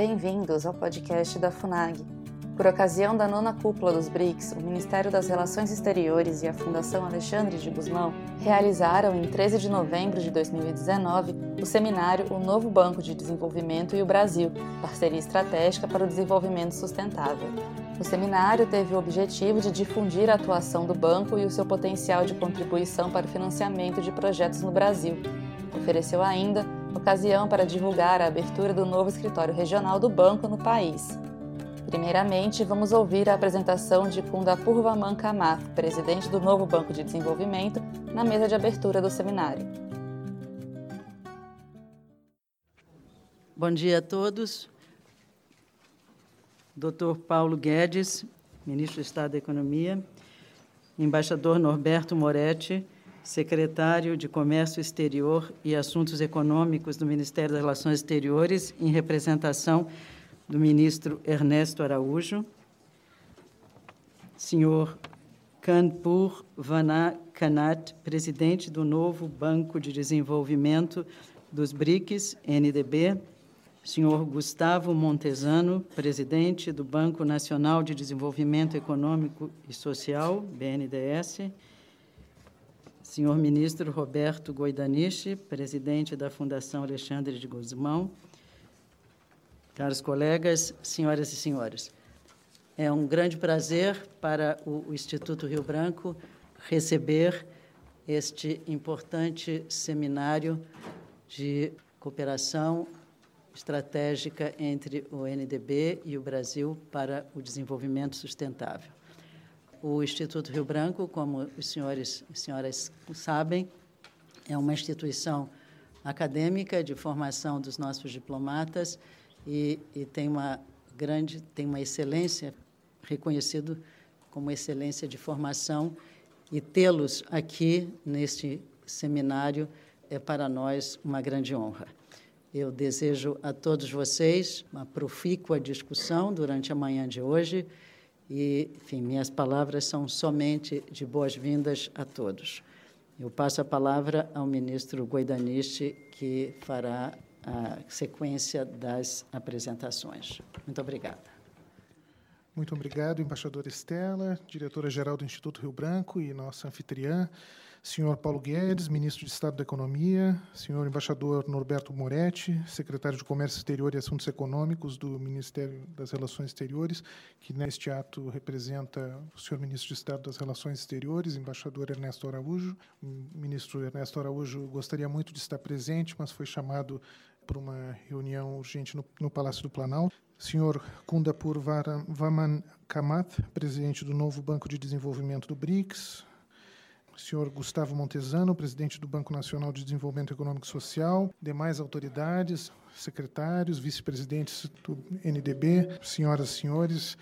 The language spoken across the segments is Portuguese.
Bem-vindos ao podcast da FUNAG. Por ocasião da nona cúpula dos BRICS, o Ministério das Relações Exteriores e a Fundação Alexandre de Guzmão realizaram, em 13 de novembro de 2019, o seminário O Novo Banco de Desenvolvimento e o Brasil Parceria Estratégica para o Desenvolvimento Sustentável. O seminário teve o objetivo de difundir a atuação do banco e o seu potencial de contribuição para o financiamento de projetos no Brasil. Ofereceu ainda ocasião para divulgar a abertura do novo escritório regional do banco no país. Primeiramente, vamos ouvir a apresentação de Kundapur Vaman Kamath, presidente do novo Banco de Desenvolvimento, na mesa de abertura do seminário. Bom dia a todos. Dr. Paulo Guedes, ministro do Estado da Economia, embaixador Norberto Moretti, secretário de Comércio Exterior e Assuntos Econômicos do Ministério das Relações Exteriores, em representação do ministro Ernesto Araújo, senhor Kanpur Vana Kanat, presidente do novo Banco de Desenvolvimento dos BRICS, NDB, senhor Gustavo Montesano, presidente do Banco Nacional de Desenvolvimento Econômico e Social, BNDES, senhor ministro Roberto Goidaniche, presidente da Fundação Alexandre de Guzmão, Caros colegas, senhoras e senhores, é um grande prazer para o Instituto Rio Branco receber este importante seminário de cooperação estratégica entre o NDB e o Brasil para o desenvolvimento sustentável. O Instituto Rio Branco, como os senhores e senhoras sabem, é uma instituição acadêmica de formação dos nossos diplomatas e, e tem uma grande, tem uma excelência, reconhecido como excelência de formação, e tê-los aqui neste seminário é para nós uma grande honra. Eu desejo a todos vocês uma profícua discussão durante a manhã de hoje e, enfim, minhas palavras são somente de boas-vindas a todos. Eu passo a palavra ao ministro Goidaniste, que fará a sequência das apresentações. Muito obrigada. Muito obrigado, embaixadora Estela, diretora-geral do Instituto Rio Branco e nossa anfitriã, senhor Paulo Guedes, ministro de Estado da Economia, senhor embaixador Norberto Moretti, secretário de Comércio Exterior e Assuntos Econômicos do Ministério das Relações Exteriores, que neste ato representa o senhor ministro de Estado das Relações Exteriores, embaixador Ernesto Araújo. O ministro Ernesto Araújo gostaria muito de estar presente, mas foi chamado por uma reunião urgente no, no Palácio do Planalto. Senhor Kundapur Vaman Kamath, presidente do novo Banco de Desenvolvimento do BRICS. Senhor Gustavo Montesano, presidente do Banco Nacional de Desenvolvimento Econômico e Social. Demais autoridades, secretários, vice-presidentes do NDB, senhoras e senhores.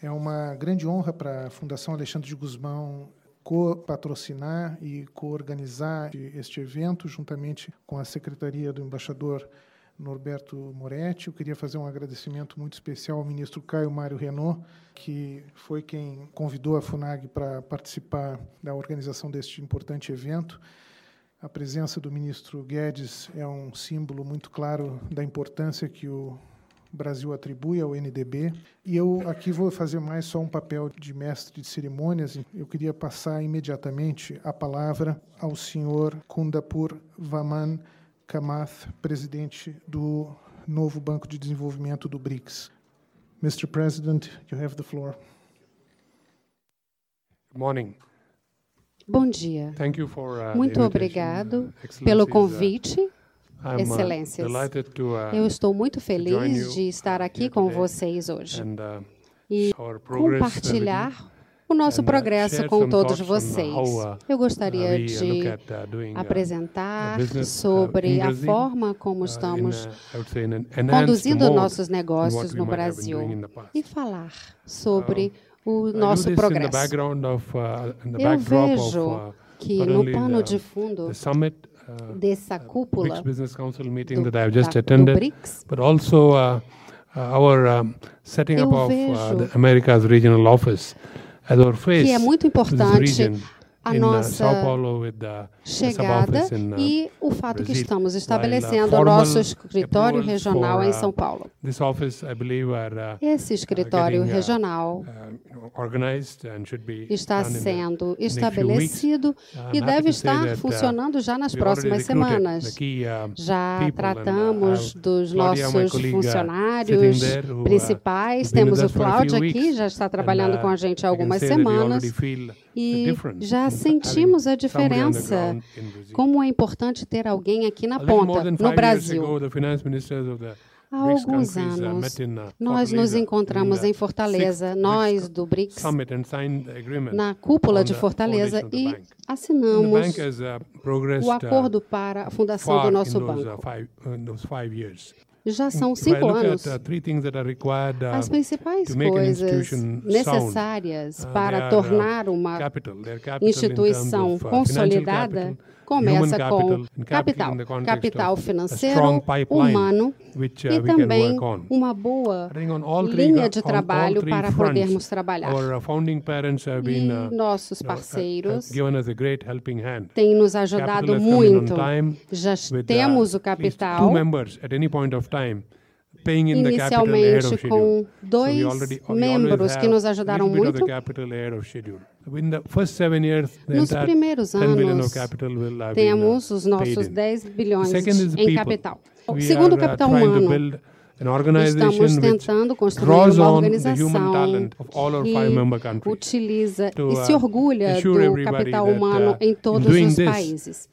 É uma grande honra para a Fundação Alexandre de Guzmão co-patrocinar e co-organizar este evento, juntamente com a Secretaria do Embaixador Norberto Moretti. Eu queria fazer um agradecimento muito especial ao ministro Caio Mário Renault, que foi quem convidou a FUNAG para participar da organização deste importante evento. A presença do ministro Guedes é um símbolo muito claro da importância que o Brasil atribui ao NDB. E eu aqui vou fazer mais só um papel de mestre de cerimônias. Eu queria passar imediatamente a palavra ao senhor Kundapur Vaman Kamath, presidente do novo Banco de Desenvolvimento do BRICS. Mr. President, you have the floor. Good morning. Bom dia. Thank you for, uh, Muito obrigado pelo convite. Uh, Excelências, eu estou muito feliz de estar aqui com vocês hoje uh, e compartilhar o nosso progresso com todos vocês. Eu gostaria de apresentar sobre a forma como estamos conduzindo nossos negócios no Brasil e falar sobre o nosso progresso. Eu vejo que no pano de fundo dessa cúpula do, da, do BRICS, but also uh, uh, our setting Eu up of uh, vejo que é muito to this importante region. a nossa chegada e o fato que estamos estabelecendo o nosso escritório regional em São Paulo. Esse escritório regional está sendo estabelecido e deve estar funcionando já nas próximas semanas. Já tratamos dos nossos funcionários principais. Temos o Cláudio aqui, já está trabalhando com a gente há algumas semanas e já sentimos a diferença. Como é importante ter alguém aqui na ponta, no Brasil. Há alguns anos, nós nos encontramos em Fortaleza, nós do BRICS, na cúpula de Fortaleza, e assinamos o acordo para a fundação do nosso banco já são cinco anos. Uh, As principais coisas necessárias uh, para tornar uma instituição consolidada começa com capital, capital financeiro, humano uh, e também uma boa linha de trabalho para podermos trabalhar. E nossos parceiros têm nos ajudado muito. Já temos o capital inicialmente com dois membros que nos ajudaram muito. Nos primeiros anos, temos os nossos 10 bilhões em capital. Segundo o capital humano, Estamos tentando construir uma organização que utiliza e se orgulha do capital humano uh, em todos os países.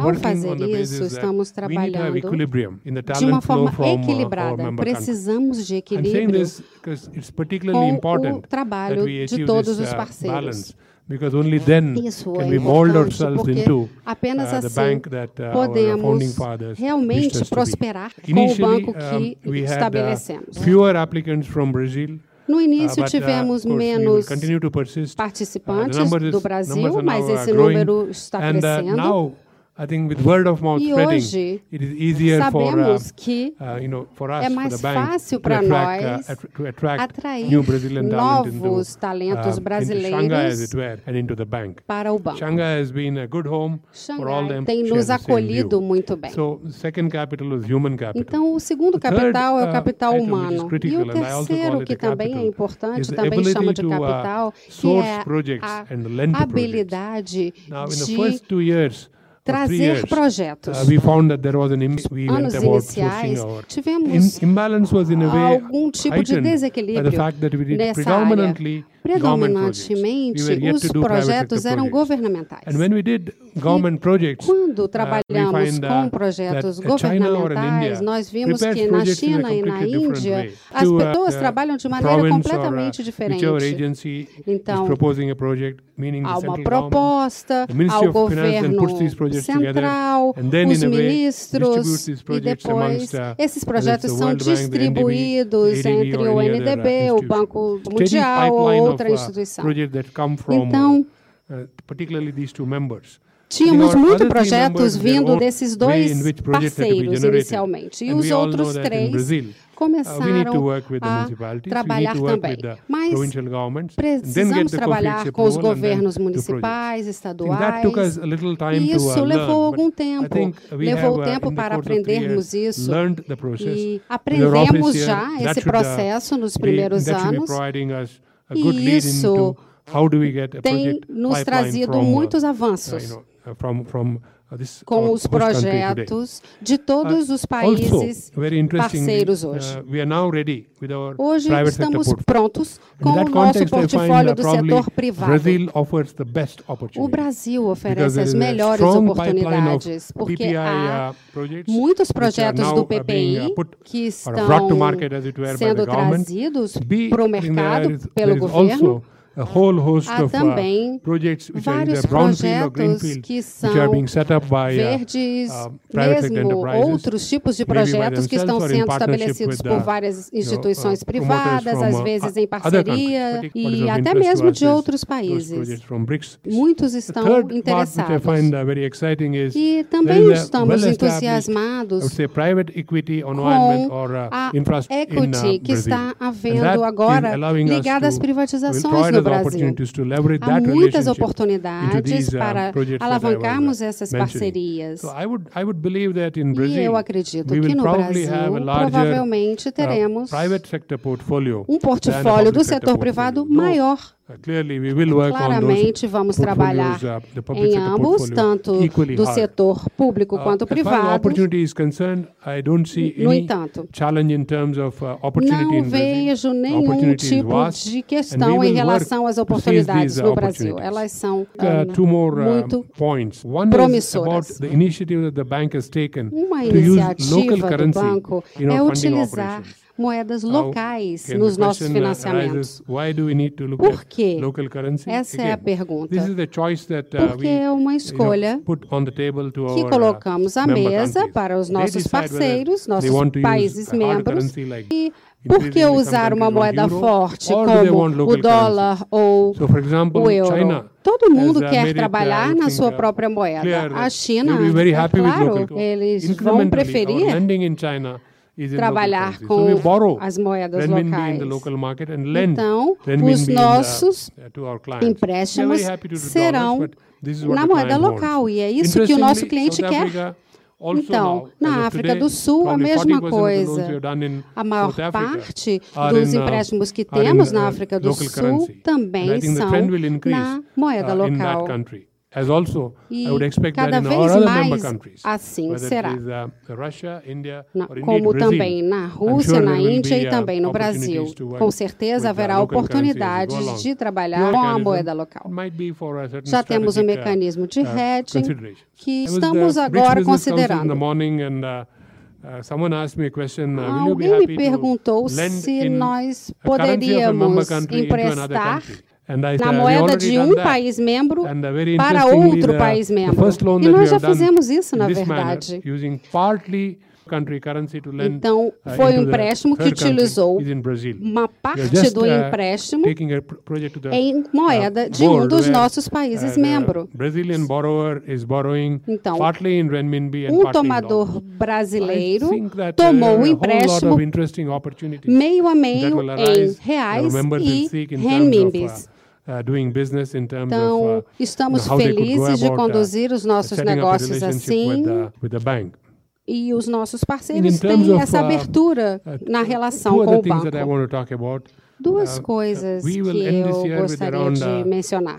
Ao fazer isso, estamos trabalhando de uma forma uh, equilibrada. Precisamos de equilíbrio com o trabalho de todos os parceiros. Because only then Isso can we mold ourselves into apenas uh, the assim bank that uh, podemos realmente prosperar com o banco que um, estabelecemos. Fewer applicants from Brazil, no início, uh, tivemos menos participantes do Brasil, mas esse número está crescendo. I think with word of mouth e hoje, it is easier sabemos for, uh, que uh, you know, for us, é mais fácil para uh, nós uh, atrair novos talentos uh, brasileiros para o banco. Shanghai has been a good home for all them tem nos acolhido muito bem. So, second capital is human capital. Então, o segundo capital é o uh, capital humano. E o terceiro, que também é importante, também chama de capital, que é a habilidade de trazer projetos. Uh, Anos iniciais, tivemos algum tipo de desequilíbrio nessa área. Predominantemente, os projetos eram governamentais. E quando uh, trabalhamos com uh, projetos governamentais, nós vimos que na China e na Índia, as pessoas trabalham de maneira completamente diferente. Então, há uma proposta ao governo central, os ministros, e depois esses projetos são distribuídos entre o NDB, o Banco Mundial ou outra instituição. Então, Tínhamos muitos projetos vindo desses dois parceiros inicialmente, e os outros três começaram a trabalhar também. Mas precisamos trabalhar com os governos municipais, estaduais, e isso levou algum tempo. Levou tempo para aprendermos isso e aprendemos já esse processo nos primeiros anos e isso tem nos trazido uh, muitos avanços. Uh, com os projetos de todos os países parceiros hoje. Hoje estamos prontos com o nosso portfólio do setor privado. O Brasil oferece as melhores oportunidades, porque há muitos projetos do PPI que estão sendo trazidos para o mercado pelo governo a whole host Há of também uh, projects which are either brownfield or greenfield, que são which are being set up by verdes, uh, mesmo outros tipos de projetos que estão sendo estabelecidos por várias instituições privadas, às vezes em parceria e até mesmo de outros países. Muitos estão interessados. E também estamos entusiasmados com a equity que está havendo agora ligada às privatizações no Brasil. Há muitas oportunidades para alavancarmos essas parcerias. E eu acredito que no Brasil provavelmente teremos um portfólio do setor privado maior Claramente vamos trabalhar uh, em ambos, tanto do setor público uh, quanto privado. No entanto, uh, não vejo nenhum tipo de questão em relação às oportunidades no Brasil. Elas são muito promissoras. Uma iniciativa do banco é utilizar moedas locais nos nossos uh, financiamentos. Por quê? Essa é a pergunta. Uh, Porque é uma escolha que uh, colocamos à mesa para os nossos parceiros, nossos países membros, e por que usar uma moeda forte como o dólar ou o euro? Todo mundo quer trabalhar na sua própria moeda. A China, é claro, eles vão preferir trabalhar com as moedas locais. Então, os nossos uh, empréstimos serão na moeda local e é isso que o nosso cliente quer. Então, na África do Sul, a mesma coisa. A maior parte dos uh, empréstimos que temos na uh, África do Sul também são na moeda local. As also, e I would expect cada that in vez mais countries, assim será. Is, uh, Russia, India, na, como Brazil, também na Rússia, sure na Índia e uh, também no Brasil. Com certeza haverá oportunidades de trabalhar com a moeda local. Já temos um uh, mecanismo de uh, hedging que estamos agora considerando. Alguém me perguntou se nós poderíamos emprestar na moeda de um país membro para outro uh, país membro. E nós já fizemos isso, na verdade. Então, uh, foi um empréstimo que utilizou uma parte do uh, empréstimo em moeda de um dos nossos países membros. Então, um tomador brasileiro tomou o empréstimo meio a meio em reais e renminbis. Uh, então, uh, estamos felizes de uh, conduzir os nossos negócios assim. E os nossos parceiros têm essa abertura na relação com o banco. Duas coisas que eu gostaria de mencionar.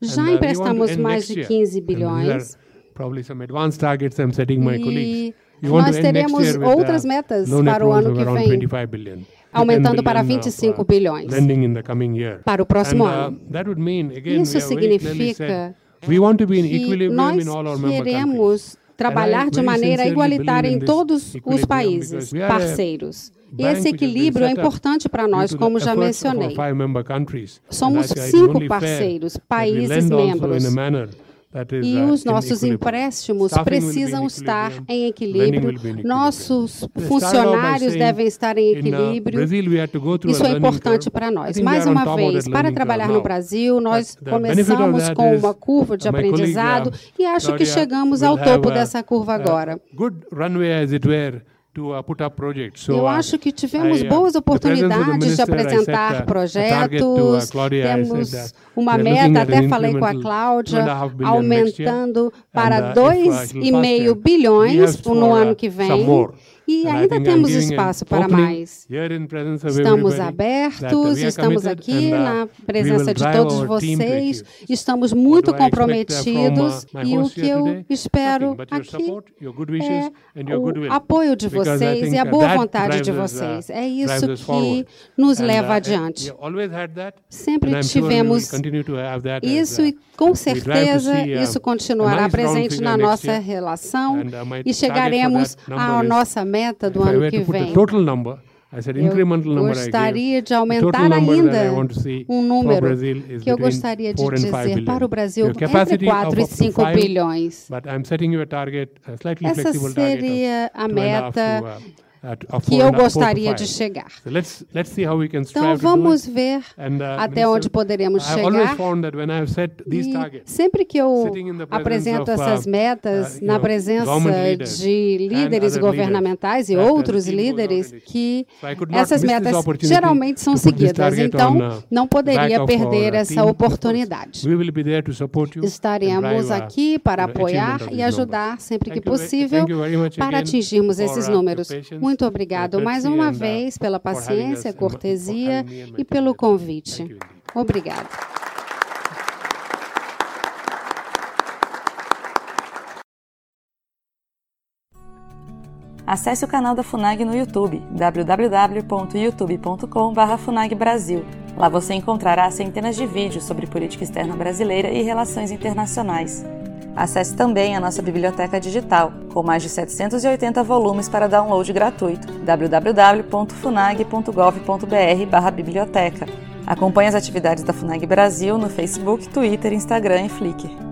Já emprestamos mais de 15 bilhões. E nós teremos outras metas para o ano que vem aumentando para 25 uh, bilhões para o próximo uh, ano. Isso significa que nós queremos trabalhar de maneira igualitária em todos os países parceiros. E esse equilíbrio é importante para nós, como já mencionei. Somos cinco parceiros, países membros. E uh, os nossos empréstimos precisam estar em equilíbrio, nossos funcionários devem estar em equilíbrio. Isso é importante para nós. Mais uma vez, para trabalhar no Brasil, nós começamos com uma curva de aprendizado e acho que chegamos ao topo dessa curva agora. Uh, Eu uh, acho que tivemos uh, boas oportunidades de apresentar projetos. Temos uma meta, até falei com a Cláudia, aumentando para 2,5 bilhões no ano que vem. E ainda temos espaço para mais. Estamos abertos, estamos aqui na presença de todos vocês, estamos muito comprometidos e o que eu espero aqui é o apoio de vocês e a boa vontade de vocês. É isso que nos leva adiante. Sempre tivemos isso e com certeza isso continuará presente na nossa relação e chegaremos à nossa meta meta do ano que vem. Eu gostaria de aumentar ainda um número que eu gostaria de dizer para o Brasil entre 4 e 5 bilhões. Essa seria a meta que eu gostaria de chegar. Então vamos ver até onde poderemos chegar. E sempre que eu apresento essas metas na presença de líderes governamentais e outros líderes, que essas metas geralmente são seguidas. Então não poderia perder essa oportunidade. Estaremos aqui para apoiar e ajudar sempre que possível para atingirmos esses números. Muito obrigado mais uma vez pela paciência, cortesia e pelo convite. Obrigado. Acesse o canal da FUNAG no YouTube, www.youtube.com.br Brasil. Lá você encontrará centenas de vídeos sobre política externa brasileira e relações internacionais. Acesse também a nossa biblioteca digital, com mais de 780 volumes para download gratuito, www.funag.gov.br/biblioteca. Acompanhe as atividades da FUNAG Brasil no Facebook, Twitter, Instagram e Flickr.